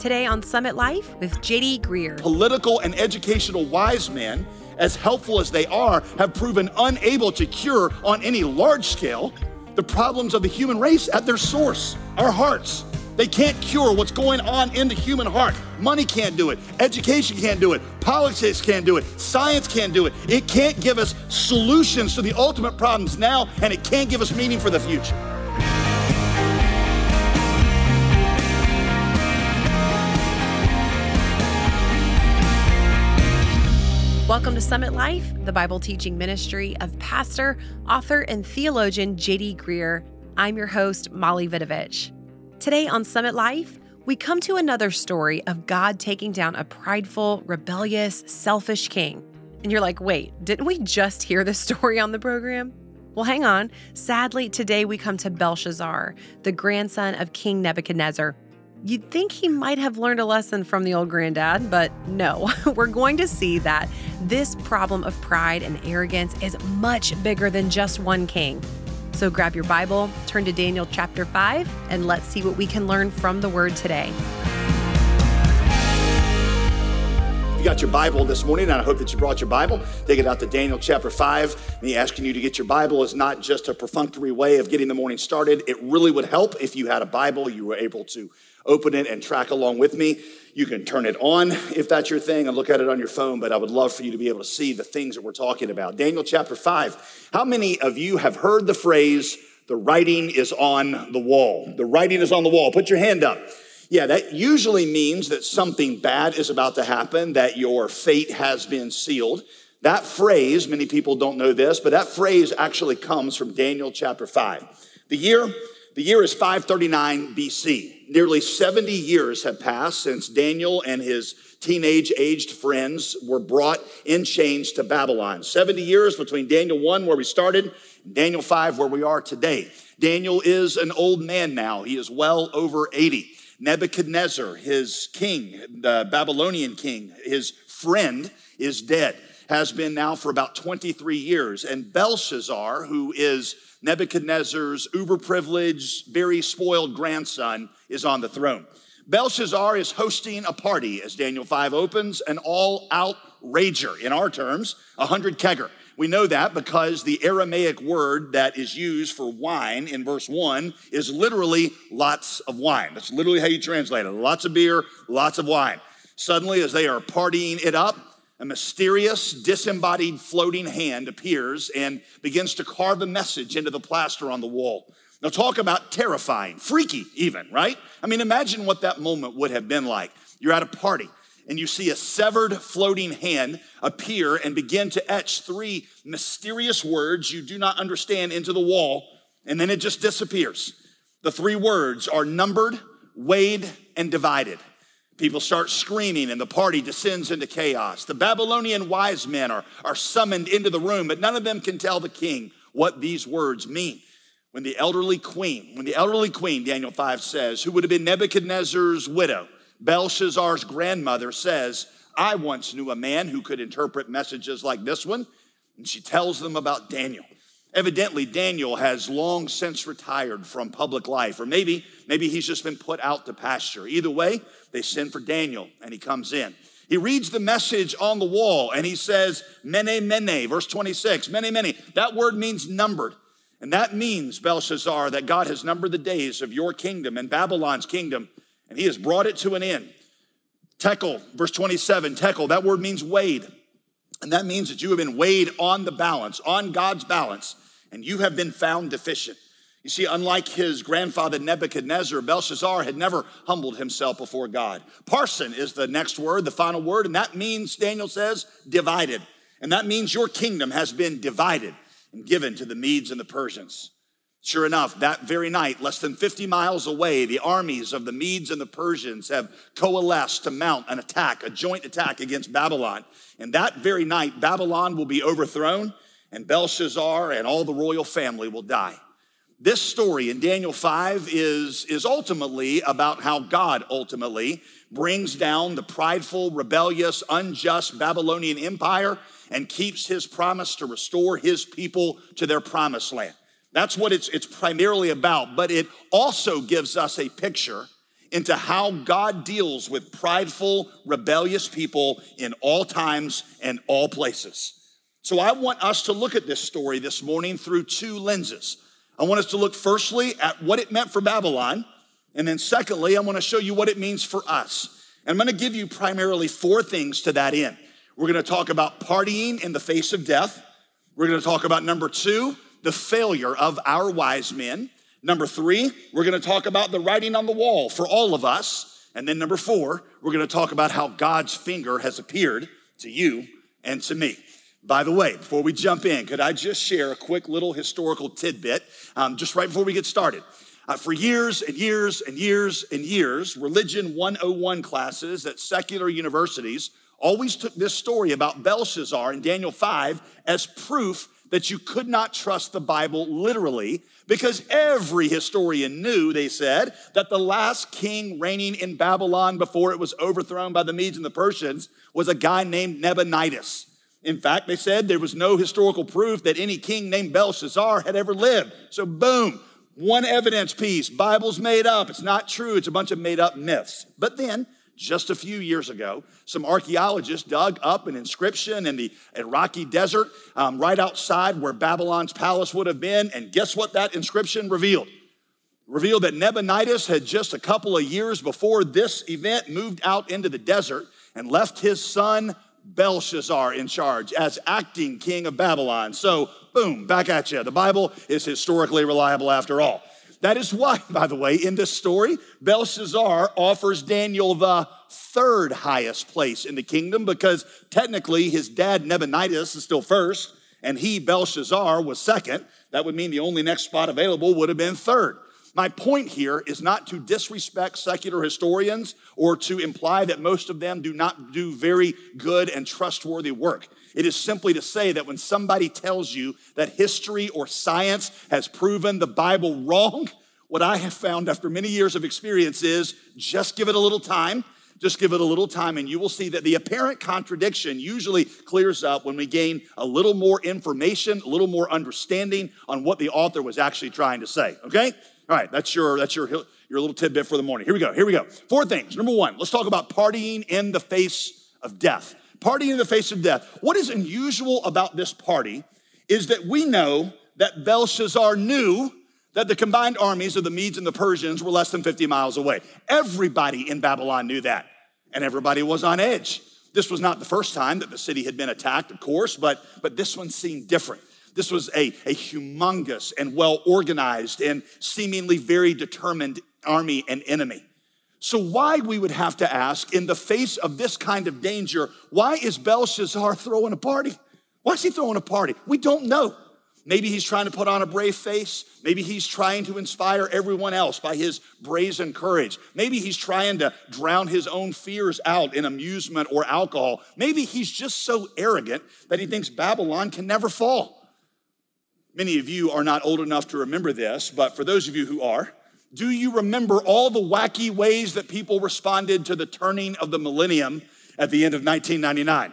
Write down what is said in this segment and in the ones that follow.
Today on Summit Life with JD Greear. Political and educational wise men, as helpful as they are, have proven unable to cure on any large scale the problems of the human race at their source, our hearts. They can't cure what's going on in the human heart. Money can't do it. Education can't do it. Politics can't do it. Science can't do it. It can't give us solutions to the ultimate problems now, and it can't give us meaning for the future. Welcome to Summit Life, the Bible teaching ministry of pastor, author, and theologian JD Greear. I'm your host, Molly Vidovich. Today on Summit Life, we come to another story of God taking down a prideful, rebellious, selfish king. And you're like, wait, didn't we just hear this story on the program? Well, hang on. Sadly, today we come to Belshazzar, the grandson of King Nebuchadnezzar, You'd think he might have learned a lesson from the old granddad, but no. We're going to see that this problem of pride and arrogance is much bigger than just one king. So grab your Bible, turn to Daniel chapter 5, and let's see what we can learn from the word today. You got your Bible this morning, and I hope that you brought your Bible. Take it out to Daniel chapter 5. Me asking you to get your Bible is not just a perfunctory way of getting the morning started. It really would help if you had a Bible, you were able to open it and track along with me. You can turn it on if that's your thing and look at it on your phone, but I would love for you to be able to see the things that we're talking about. Daniel chapter 5. How many of you have heard the phrase, the writing is on the wall? The writing is on the wall. Put your hand up. Yeah, that usually means that something bad is about to happen, that your fate has been sealed. That phrase, many people don't know this, but that phrase actually comes from Daniel chapter 5. The year the year is 539 BC. Nearly 70 years have passed since Daniel and his teenage aged friends were brought in chains to Babylon. 70 years between Daniel 1, where we started, and Daniel 5, where we are today. Daniel is an old man now. He is well over 80. Nebuchadnezzar, his king, the Babylonian king, his friend, is dead, has been now for about 23 years. And Belshazzar, who is Nebuchadnezzar's uber privileged, very spoiled grandson is on the throne. Belshazzar is hosting a party as Daniel 5 opens, an all out rager, in our terms, a hundred kegger. We know that because the Aramaic word that is used for wine in verse 1 is literally lots of wine. That's literally how you translate it. Lots of beer, lots of wine. Suddenly, as they are partying it up, a mysterious, disembodied floating hand appears and begins to carve a message into the plaster on the wall. Now, talk about terrifying, freaky, even, right? I mean, imagine what that moment would have been like. You're at a party and you see a severed floating hand appear and begin to etch three mysterious words you do not understand into the wall, and then it just disappears. The three words are numbered, weighed, and divided. People start screaming and the party descends into chaos. The Babylonian wise men are, are summoned into the room, but none of them can tell the king what these words mean. When the elderly queen, when the elderly queen, Daniel 5 says, who would have been Nebuchadnezzar's widow, Belshazzar's grandmother, says, I once knew a man who could interpret messages like this one. And she tells them about Daniel. Evidently, Daniel has long since retired from public life, or maybe, maybe he's just been put out to pasture. Either way, they send for Daniel and he comes in. He reads the message on the wall and he says, Mene, Mene, verse 26, Mene, Mene. That word means numbered. And that means, Belshazzar, that God has numbered the days of your kingdom and Babylon's kingdom, and he has brought it to an end. Tekel, verse 27, Tekel, that word means weighed. And that means that you have been weighed on the balance, on God's balance, and you have been found deficient. You see, unlike his grandfather Nebuchadnezzar, Belshazzar had never humbled himself before God. Parson is the next word, the final word, and that means, Daniel says, divided. And that means your kingdom has been divided and given to the Medes and the Persians. Sure enough, that very night, less than 50 miles away, the armies of the Medes and the Persians have coalesced to mount an attack, a joint attack against Babylon. And that very night, Babylon will be overthrown, and Belshazzar and all the royal family will die. This story in Daniel 5 is, is ultimately about how God ultimately brings down the prideful, rebellious, unjust Babylonian empire and keeps his promise to restore his people to their promised land. That's what it's, it's primarily about, but it also gives us a picture into how God deals with prideful, rebellious people in all times and all places. So I want us to look at this story this morning through two lenses. I want us to look firstly at what it meant for Babylon, and then secondly, I want to show you what it means for us. And I'm going to give you primarily four things to that end. We're going to talk about partying in the face of death. We're going to talk about number two, the failure of our wise men. Number three, we're to talk about the writing on the wall for all of us. And then number four, we're to talk about how God's finger has appeared to you and to me. By the way, before we jump in, could I just share a quick little historical tidbit um, just right before we get started? Uh, for years and years and years and years, Religion 101 classes at secular universities always took this story about Belshazzar in Daniel 5 as proof that you could not trust the Bible literally because every historian knew, they said, that the last king reigning in Babylon before it was overthrown by the Medes and the Persians was a guy named Nabonidus. In fact, they said there was no historical proof that any king named Belshazzar had ever lived. So, boom, one evidence piece. Bible's made up. It's not true. It's a bunch of made up myths. But then, just a few years ago, some archaeologists dug up an inscription in the Iraqi desert um, right outside where Babylon's palace would have been. And guess what that inscription revealed? Revealed that Nabonidus had just a couple of years before this event moved out into the desert and left his son Belshazzar in charge as acting king of Babylon. So, boom, back at you. The Bible is historically reliable after all. That is why, by the way, in this story, Belshazzar offers Daniel the third highest place in the kingdom because technically his dad Nabonidus is still first and he, Belshazzar, was second. That would mean the only next spot available would have been third. My point here is not to disrespect secular historians or to imply that most of them do not do very good and trustworthy work. It is simply to say that when somebody tells you that history or science has proven the Bible wrong, what I have found after many years of experience is just give it a little time. Just give it a little time, and you will see that the apparent contradiction usually clears up when we gain a little more information, a little more understanding on what the author was actually trying to say. Okay? All right, that's your that's your your little tidbit for the morning. Here we go. Here we go. Four things. Number one, let's talk about partying in the face of death. Partying in the face of death. What is unusual about this party is that we know that Belshazzar knew that the combined armies of the Medes and the Persians were less than 50 miles away. Everybody in Babylon knew that, and everybody was on edge. This was not the first time that the city had been attacked, of course, but, but this one seemed different. This was a, a humongous and well organized and seemingly very determined army and enemy. So, why we would have to ask, in the face of this kind of danger, why is Belshazzar throwing a party? Why is he throwing a party? We don't know. Maybe he's trying to put on a brave face. Maybe he's trying to inspire everyone else by his brazen courage. Maybe he's trying to drown his own fears out in amusement or alcohol. Maybe he's just so arrogant that he thinks Babylon can never fall. Many of you are not old enough to remember this, but for those of you who are, do you remember all the wacky ways that people responded to the turning of the millennium at the end of 1999?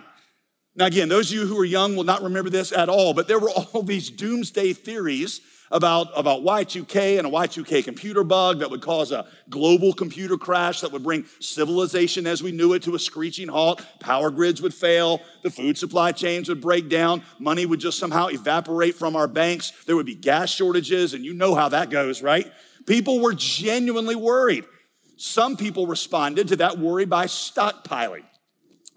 Now, again, those of you who are young will not remember this at all, but there were all these doomsday theories about, about Y2K and a Y2K computer bug that would cause a global computer crash that would bring civilization as we knew it to a screeching halt. Power grids would fail, the food supply chains would break down, money would just somehow evaporate from our banks, there would be gas shortages, and you know how that goes, right? People were genuinely worried. Some people responded to that worry by stockpiling.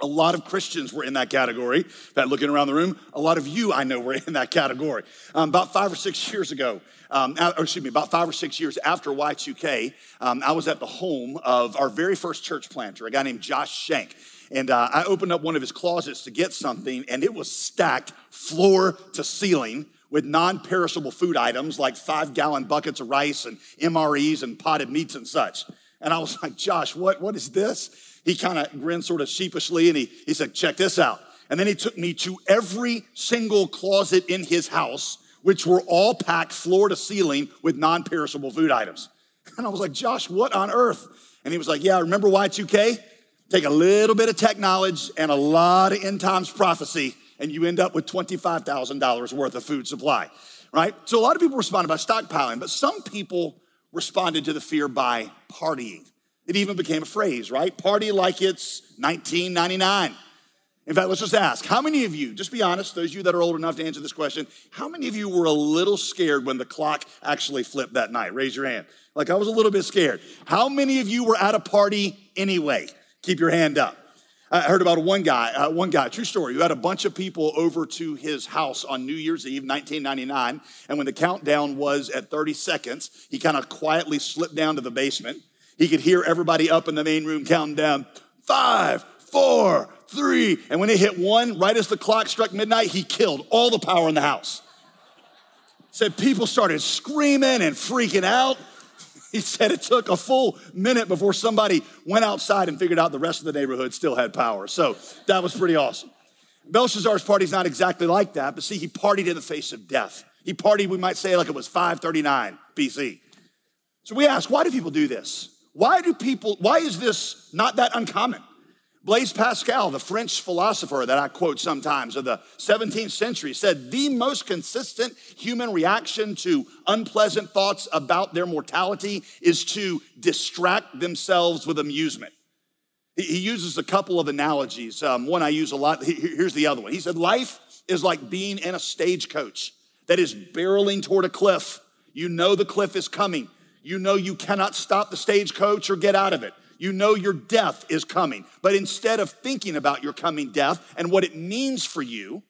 A lot of Christians were in that category. That looking around the room, a lot of you I know were in that category. Um, about five or six years ago, um, or excuse me, about five or six years after Y2K, um, I was at the home of our very first church planter, a guy named Josh Shank. And uh, I opened up one of his closets to get something, and it was stacked floor to ceiling with non perishable food items like five gallon buckets of rice and MREs and potted meats and such. And I was like, Josh, what, what is this? He kind of grinned sort of sheepishly and he, he said, Check this out. And then he took me to every single closet in his house, which were all packed floor to ceiling with non perishable food items. And I was like, Josh, what on earth? And he was like, Yeah, remember Y2K? Take a little bit of tech knowledge and a lot of end times prophecy, and you end up with $25,000 worth of food supply, right? So a lot of people responded by stockpiling, but some people responded to the fear by partying. It even became a phrase, right? Party like it's 1999. In fact, let's just ask how many of you, just be honest, those of you that are old enough to answer this question, how many of you were a little scared when the clock actually flipped that night? Raise your hand. Like I was a little bit scared. How many of you were at a party anyway? Keep your hand up. I heard about one guy, uh, one guy, true story, who had a bunch of people over to his house on New Year's Eve, 1999. And when the countdown was at 30 seconds, he kind of quietly slipped down to the basement. He could hear everybody up in the main room counting down five, four, three. And when it hit one, right as the clock struck midnight, he killed all the power in the house. Said people started screaming and freaking out. He said it took a full minute before somebody went outside and figured out the rest of the neighborhood still had power. So that was pretty awesome. Belshazzar's party's not exactly like that, but see, he partied in the face of death. He partied, we might say, like it was 539 BC. So we ask, why do people do this? Why do people, why is this not that uncommon? Blaise Pascal, the French philosopher that I quote sometimes of the 17th century, said the most consistent human reaction to unpleasant thoughts about their mortality is to distract themselves with amusement. He uses a couple of analogies. Um, one I use a lot. Here's the other one. He said, Life is like being in a stagecoach that is barreling toward a cliff. You know the cliff is coming. You know you cannot stop the stagecoach or get out of it you know your death is coming. But instead of thinking about your coming death and what it means for you,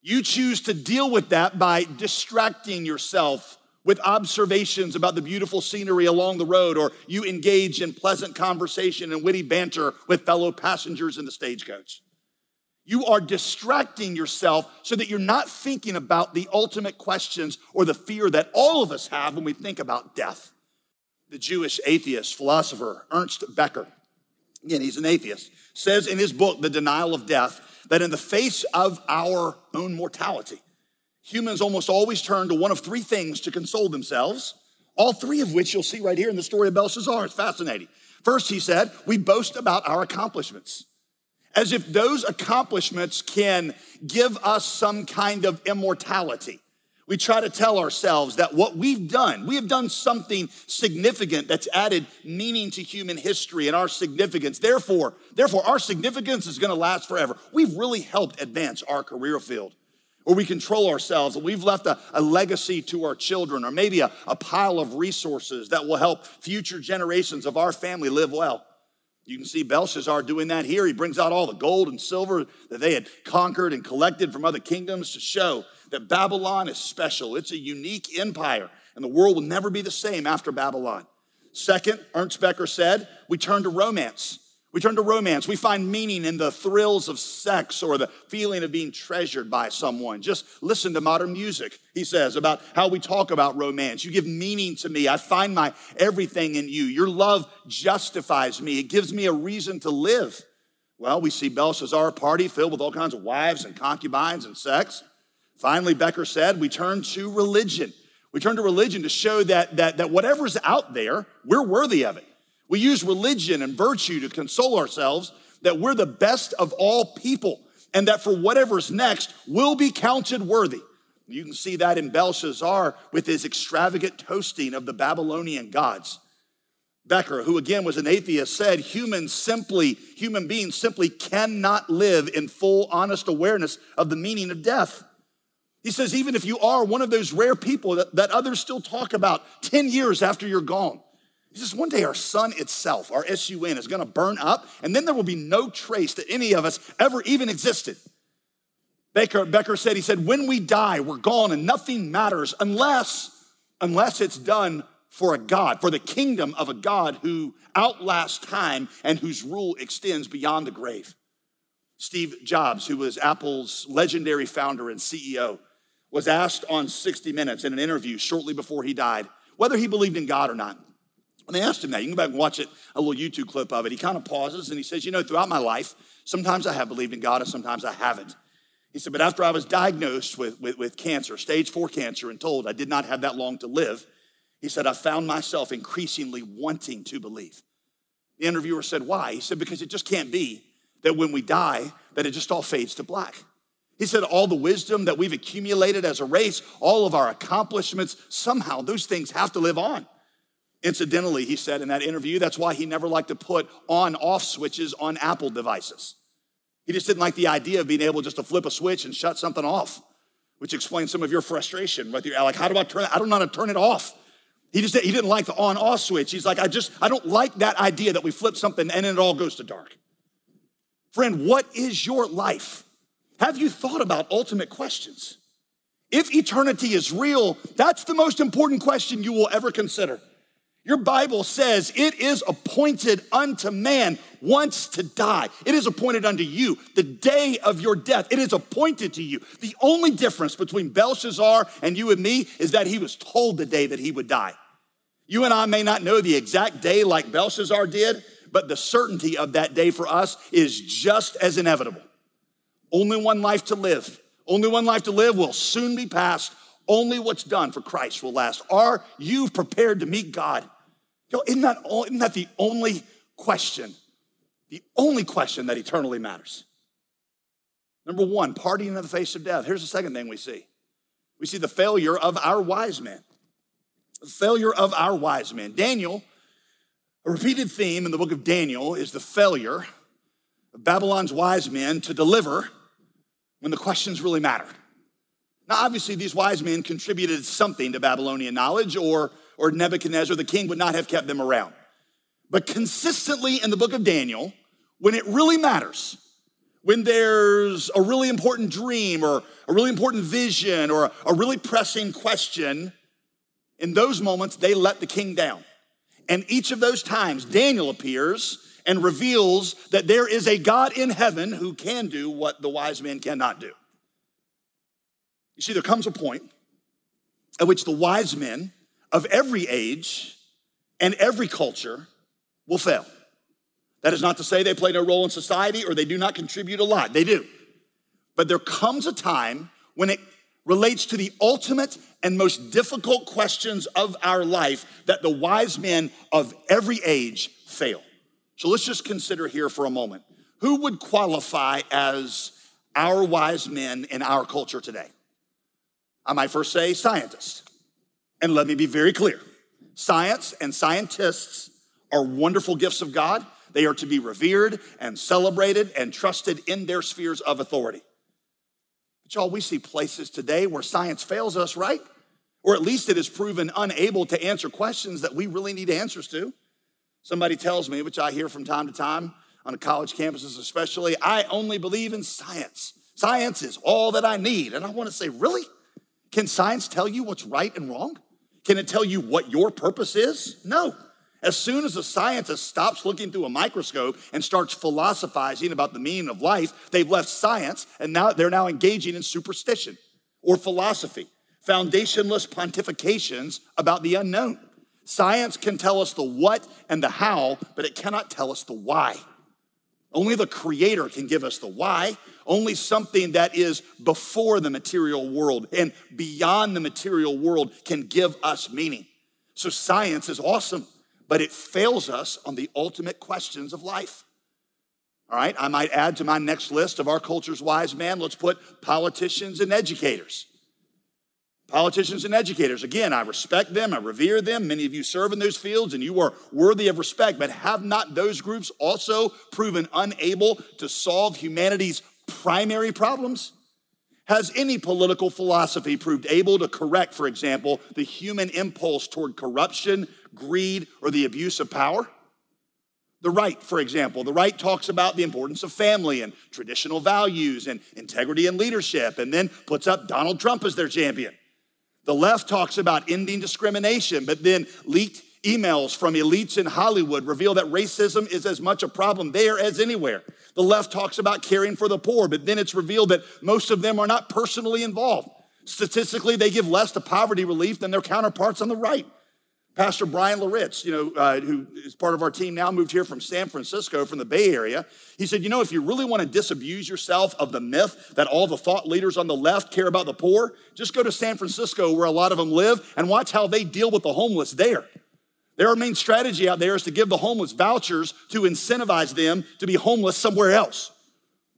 you choose to deal with that by distracting yourself with observations about the beautiful scenery along the road, or you engage in pleasant conversation and witty banter with fellow passengers in the stagecoach. You are distracting yourself so that you're not thinking about the ultimate questions or the fear that all of us have when we think about death the Jewish atheist philosopher Ernest Becker, again, he's an atheist, says in his book, The Denial of Death, that in the face of our own mortality, humans almost always turn to one of three things to console themselves, all three of which you'll see right here in the story of Belshazzar. It's fascinating. First, he said, we boast about our accomplishments, as if those accomplishments can give us some kind of immortality we try to tell ourselves that what we've done, we have done something significant that's added meaning to human history and our significance. Therefore, therefore, our significance is going to last forever. We've really helped advance our career field. Or we control ourselves, and we've left a, a legacy to our children, or maybe a, a pile of resources that will help future generations of our family live well. You can see Belshazzar doing that here. He brings out all the gold and silver that they had conquered and collected from other kingdoms to show that Babylon is special. It's a unique empire, and the world will never be the same after Babylon. Second, Ernest Becker said, we turn to romance. We turn to romance. We find meaning in the thrills of sex or the feeling of being treasured by someone. Just listen to modern music, he says, about how we talk about romance. You give meaning to me. I find my everything in you. Your love justifies me, it gives me a reason to live. Well, we see Belshazzar party filled with all kinds of wives and concubines and sex. Finally, Becker said, we turn to religion. We turn to religion to show that, that, that whatever's out there, we're worthy of it. We use religion and virtue to console ourselves that we're the best of all people and that for whatever's next, we'll be counted worthy. You can see that in Belshazzar with his extravagant toasting of the Babylonian gods. Becker, who again was an atheist, said humans simply, human beings simply cannot live in full, honest awareness of the meaning of death. He says, even if you are one of those rare people that, that others still talk about 10 years after you're gone, he says, one day our sun itself, our SUN, is gonna burn up, and then there will be no trace that any of us ever even existed. Baker, Becker said, he said, when we die, we're gone and nothing matters unless, unless it's done for a God, for the kingdom of a God who outlasts time and whose rule extends beyond the grave. Steve Jobs, who was Apple's legendary founder and CEO, was asked on 60 Minutes in an interview shortly before he died whether he believed in God or not. And they asked him that. You can go back and watch it, a little YouTube clip of it. He kind of pauses and he says, You know, throughout my life, sometimes I have believed in God and sometimes I haven't. He said, But after I was diagnosed with, with, with cancer, stage four cancer, and told I did not have that long to live, he said, I found myself increasingly wanting to believe. The interviewer said, Why? He said, Because it just can't be that when we die, that it just all fades to black. He said, all the wisdom that we've accumulated as a race, all of our accomplishments, somehow those things have to live on. Incidentally, he said in that interview, that's why he never liked to put on off switches on Apple devices. He just didn't like the idea of being able just to flip a switch and shut something off, which explains some of your frustration right there. Like, how do I turn? I don't know how to turn it off. He just he didn't like the on off switch. He's like, I just, I don't like that idea that we flip something and then it all goes to dark. Friend, what is your life? Have you thought about ultimate questions? If eternity is real, that's the most important question you will ever consider. Your Bible says it is appointed unto man once to die. It is appointed unto you the day of your death. It is appointed to you. The only difference between Belshazzar and you and me is that he was told the day that he would die. You and I may not know the exact day like Belshazzar did, but the certainty of that day for us is just as inevitable. Only one life to live. Only one life to live will soon be past. Only what's done for Christ will last. Are you prepared to meet God? Yo, isn't that, isn't that the only question? The only question that eternally matters. Number one, partying in the face of death. Here's the second thing we see we see the failure of our wise men. The failure of our wise men. Daniel, a repeated theme in the book of Daniel is the failure of Babylon's wise men to deliver when the questions really matter. Now, obviously, these wise men contributed something to Babylonian knowledge, or, or Nebuchadnezzar, the king, would not have kept them around. But consistently in the book of Daniel, when it really matters, when there's a really important dream or a really important vision or a really pressing question, in those moments, they let the king down. And each of those times, Daniel appears and reveals that there is a God in heaven who can do what the wise men cannot do. You see, there comes a point at which the wise men of every age and every culture will fail. That is not to say they play no role in society or they do not contribute a lot. They do. But there comes a time when it relates to the ultimate and most difficult questions of our life that the wise men of every age fail. So let's just consider here for a moment who would qualify as our wise men in our culture today? I might first say scientists. And let me be very clear science and scientists are wonderful gifts of God. They are to be revered and celebrated and trusted in their spheres of authority. But y'all, we see places today where science fails us, right? Or at least it is proven unable to answer questions that we really need answers to. Somebody tells me, which I hear from time to time on college campuses especially, I only believe in science. Science is all that I need. And I want to say, really? Can science tell you what's right and wrong? Can it tell you what your purpose is? No. As soon as a scientist stops looking through a microscope and starts philosophizing about the meaning of life, they've left science and now they're now engaging in superstition or philosophy, foundationless pontifications about the unknown. Science can tell us the what and the how, but it cannot tell us the why. Only the Creator can give us the why. Only something that is before the material world and beyond the material world can give us meaning. So, science is awesome, but it fails us on the ultimate questions of life. All right, I might add to my next list of our culture's wise men, let's put politicians and educators. Politicians and educators, again, I respect them, I revere them. Many of you serve in those fields and you are worthy of respect, but have not those groups also proven unable to solve humanity's primary problems? Has any political philosophy proved able to correct, for example, the human impulse toward corruption, greed, or the abuse of power? The right, for example, the right talks about the importance of family and traditional values and integrity and leadership, and then puts up Donald Trump as their champion. The left talks about ending discrimination, but then leaked emails from elites in Hollywood reveal that racism is as much a problem there as anywhere. The left talks about caring for the poor, but then it's revealed that most of them are not personally involved. Statistically, they give less to poverty relief than their counterparts on the right. Pastor Bryan Loritts, you know, uh, who is part of our team now, moved here from San Francisco, from the Bay Area. He said, you know, if you really want to disabuse yourself of the myth that all the thought leaders on the left care about the poor, just go to San Francisco, where a lot of them live, and watch how they deal with the homeless there. Their main strategy out there is to give the homeless vouchers to incentivize them to be homeless somewhere else.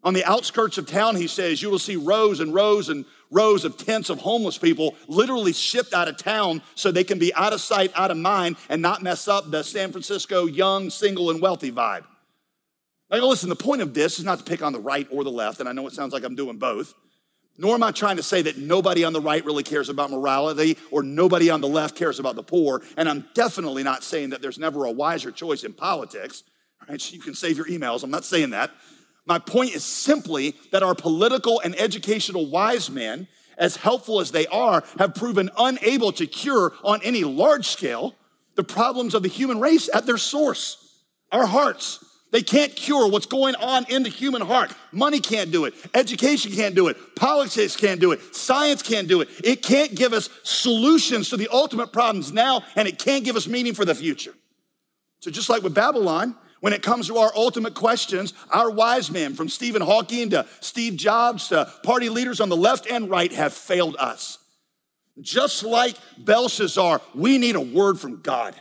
On the outskirts of town, he says, you will see rows and rows and rows of tents of homeless people literally shipped out of town so they can be out of sight, out of mind, and not mess up the San Francisco young, single, and wealthy vibe. Now, listen, the point of this is not to pick on the right or the left, and I know it sounds like I'm doing both. Nor am I trying to say that nobody on the right really cares about morality or nobody on the left cares about the poor. And I'm definitely not saying that there's never a wiser choice in politics. Right? You can save your emails. I'm not saying that. My point is simply that our political and educational wise men, as helpful as they are, have proven unable to cure on any large scale the problems of the human race at their source, our hearts. They can't cure what's going on in the human heart. Money can't do it. Education can't do it. Politics can't do it. Science can't do it. It can't give us solutions to the ultimate problems now, and it can't give us meaning for the future. So, just like with Babylon, when it comes to our ultimate questions, our wise men, from Stephen Hawking to Steve Jobs to party leaders on the left and right, have failed us. Just like Belshazzar, we need a word from God.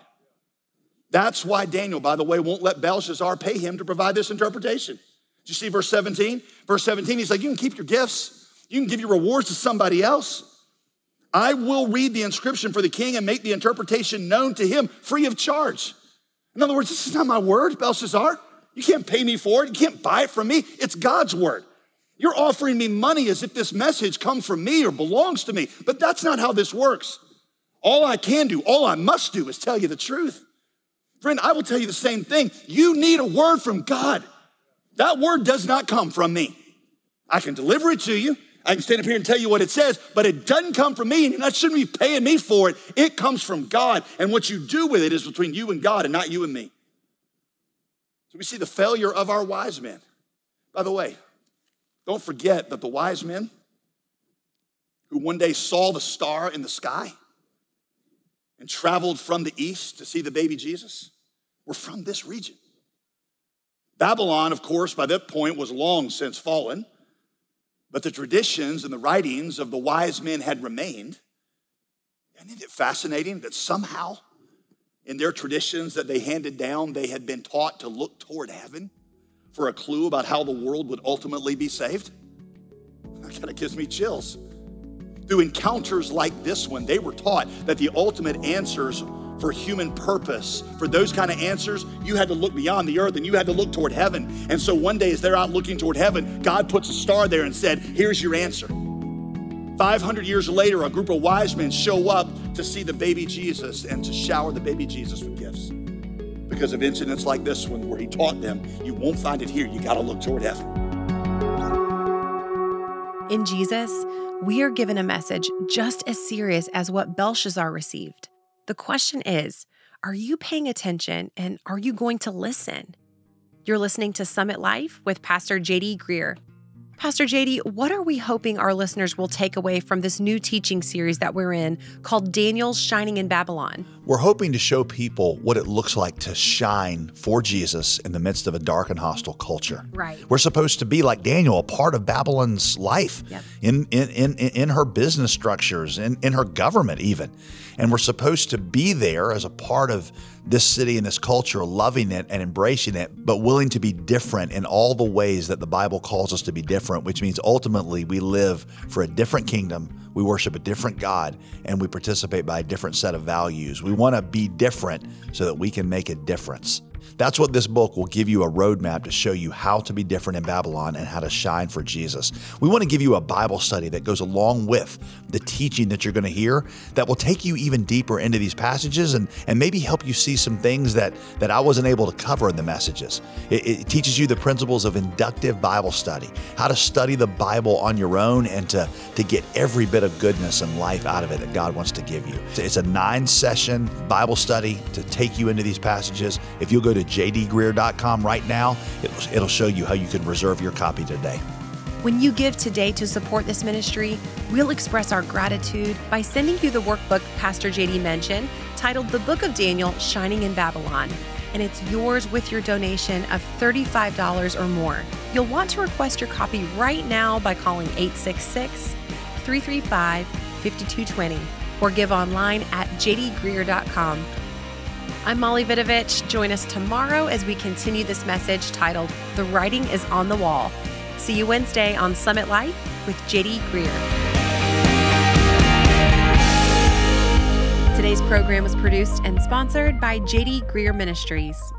That's why Daniel, by the way, won't let Belshazzar pay him to provide this interpretation. Did you see verse 17? Verse 17, he's like, You can keep your gifts, you can give your rewards to somebody else. I will read the inscription for the king and make the interpretation known to him free of charge. In other words, this is not my word, Belshazzar. You can't pay me for it. You can't buy it from me. It's God's word. You're offering me money as if this message comes from me or belongs to me. But that's not how this works. All I can do, all I must do is tell you the truth. Friend, I will tell you the same thing. You need a word from God. That word does not come from me. I can deliver it to you. I can stand up here and tell you what it says, but it doesn't come from me, and you shouldn't be paying me for it. It comes from God, and what you do with it is between you and God and not you and me. So we see the failure of our wise men. By the way, don't forget that the wise men who one day saw the star in the sky and traveled from the east to see the baby Jesus were from this region. Babylon, of course, by that point was long since fallen. But the traditions and the writings of the wise men had remained. And isn't it fascinating that somehow in their traditions that they handed down, they had been taught to look toward heaven for a clue about how the world would ultimately be saved? That kind of gives me chills. Through encounters like this one, they were taught that the ultimate answers for human purpose, for those kind of answers, you had to look beyond the earth and you had to look toward heaven. And so one day, as they're out looking toward heaven, God puts a star there and said, Here's your answer. 500 years later, a group of wise men show up to see the baby Jesus and to shower the baby Jesus with gifts. Because of incidents like this one, where he taught them, you won't find it here, you got to look toward heaven. In Jesus, we are given a message just as serious as what Belshazzar received. The question is Are you paying attention and are you going to listen? You're listening to Summit Life with Pastor JD Greear. Pastor JD, what are we hoping our listeners will take away from this new teaching series that we're in called Daniel's Shining in Babylon? We're hoping to show people what it looks like to shine for Jesus in the midst of a dark and hostile culture. Right. We're supposed to be like Daniel, a part of Babylon's life Yep. in, in, in, in her business structures, in, in her government, even. And we're supposed to be there as a part of this city and this culture, loving it and embracing it, but willing to be different in all the ways that the Bible calls us to be different, which means ultimately we live for a different kingdom, we worship a different God, and we participate by a different set of values. We want to be different so that we can make a difference. That's what this book will give you a roadmap to show you how to be different in Babylon and how to shine for Jesus. We want to give you a Bible study that goes along with the teaching that you're going to hear that will take you even deeper into these passages and, and maybe help you see some things that, that I wasn't able to cover in the messages. It, it teaches you the principles of inductive Bible study, how to study the Bible on your own and to, to get every bit of goodness and life out of it that God wants to give you. It's a nine session Bible study to take you into these passages. If you'll go to jdgreear.com right now, it'll, it'll show you how you can reserve your copy today. When you give today to support this ministry, we'll express our gratitude by sending you the workbook Pastor JD mentioned titled The Book of Daniel Shining in Babylon. And it's yours with your donation of $35 or more. You'll want to request your copy right now by calling 866 335 5220 or give online at jdgreear.com. I'm Molly Vidovich. Join us tomorrow as we continue this message titled The Writing is on the Wall. See you Wednesday on Summit Life with JD Greear. Today's program was produced and sponsored by JD Greear Ministries.